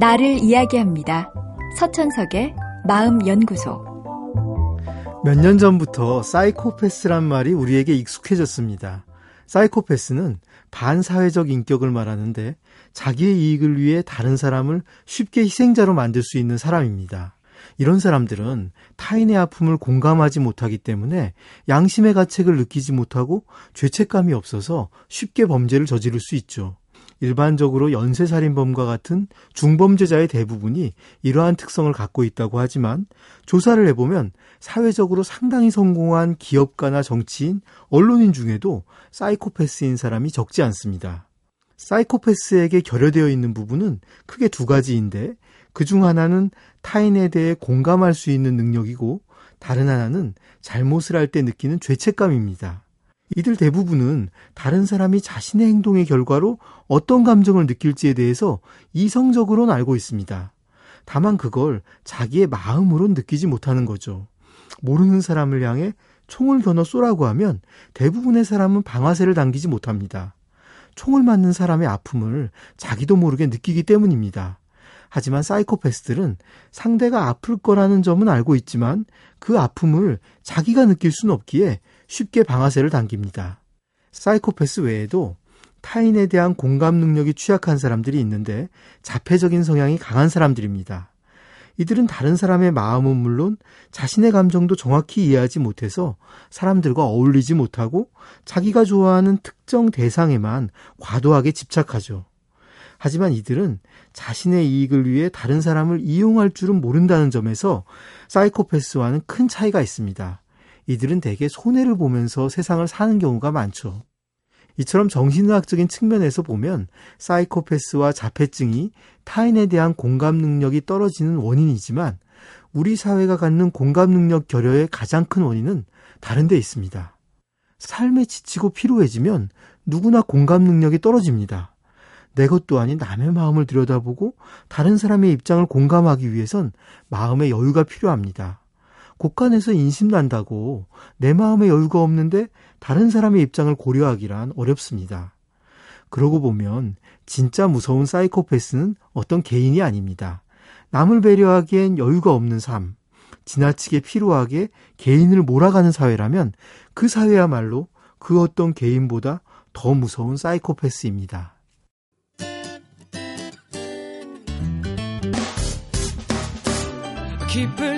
나를 이야기합니다. 서천석의 마음연구소. 몇 년 전부터 사이코패스란 말이 우리에게 익숙해졌습니다. 사이코패스는 반사회적 인격을 말하는데 자기의 이익을 위해 다른 사람을 쉽게 희생자로 만들 수 있는 사람입니다. 이런 사람들은 타인의 아픔을 공감하지 못하기 때문에 양심의 가책을 느끼지 못하고 죄책감이 없어서 쉽게 범죄를 저지를 수 있죠. 일반적으로 연쇄살인범과 같은 중범죄자의 대부분이 이러한 특성을 갖고 있다고 하지만 조사를 해보면 사회적으로 상당히 성공한 기업가나 정치인, 언론인 중에도 사이코패스인 사람이 적지 않습니다. 사이코패스에게 결여되어 있는 부분은 크게 두 가지인데 그 중 하나는 타인에 대해 공감할 수 있는 능력이고 다른 하나는 잘못을 할 때 느끼는 죄책감입니다. 이들 대부분은 다른 사람이 자신의 행동의 결과로 어떤 감정을 느낄지에 대해서 이성적으로는 알고 있습니다. 다만 그걸 자기의 마음으로 느끼지 못하는 거죠. 모르는 사람을 향해 총을 겨눠 쏘라고 하면 대부분의 사람은 방아쇠를 당기지 못합니다. 총을 맞는 사람의 아픔을 자기도 모르게 느끼기 때문입니다. 하지만 사이코패스들은 상대가 아플 거라는 점은 알고 있지만 그 아픔을 자기가 느낄 수는 없기에 쉽게 방아쇠를 당깁니다. 사이코패스 외에도 타인에 대한 공감 능력이 취약한 사람들이 있는데 자폐적인 성향이 강한 사람들입니다. 이들은 다른 사람의 마음은 물론 자신의 감정도 정확히 이해하지 못해서 사람들과 어울리지 못하고 자기가 좋아하는 특정 대상에만 과도하게 집착하죠. 하지만 이들은 자신의 이익을 위해 다른 사람을 이용할 줄은 모른다는 점에서 사이코패스와는 큰 차이가 있습니다. 이들은 대개 손해를 보면서 세상을 사는 경우가 많죠. 이처럼 정신의학적인 측면에서 보면 사이코패스와 자폐증이 타인에 대한 공감 능력이 떨어지는 원인이지만 우리 사회가 갖는 공감 능력 결여의 가장 큰 원인은 다른 데 있습니다. 삶에 지치고 피로해지면 누구나 공감 능력이 떨어집니다. 내 것도 아닌 남의 마음을 들여다보고 다른 사람의 입장을 공감하기 위해선 마음의 여유가 필요합니다. 곳간에서 인심 난다고 내 마음에 여유가 없는데 다른 사람의 입장을 고려하기란 어렵습니다. 그러고 보면 진짜 무서운 사이코패스는 어떤 개인이 아닙니다. 남을 배려하기엔 여유가 없는 삶, 지나치게 피로하게 개인을 몰아가는 사회라면 그 사회야말로 그 어떤 개인보다 더 무서운 사이코패스입니다. 기쁠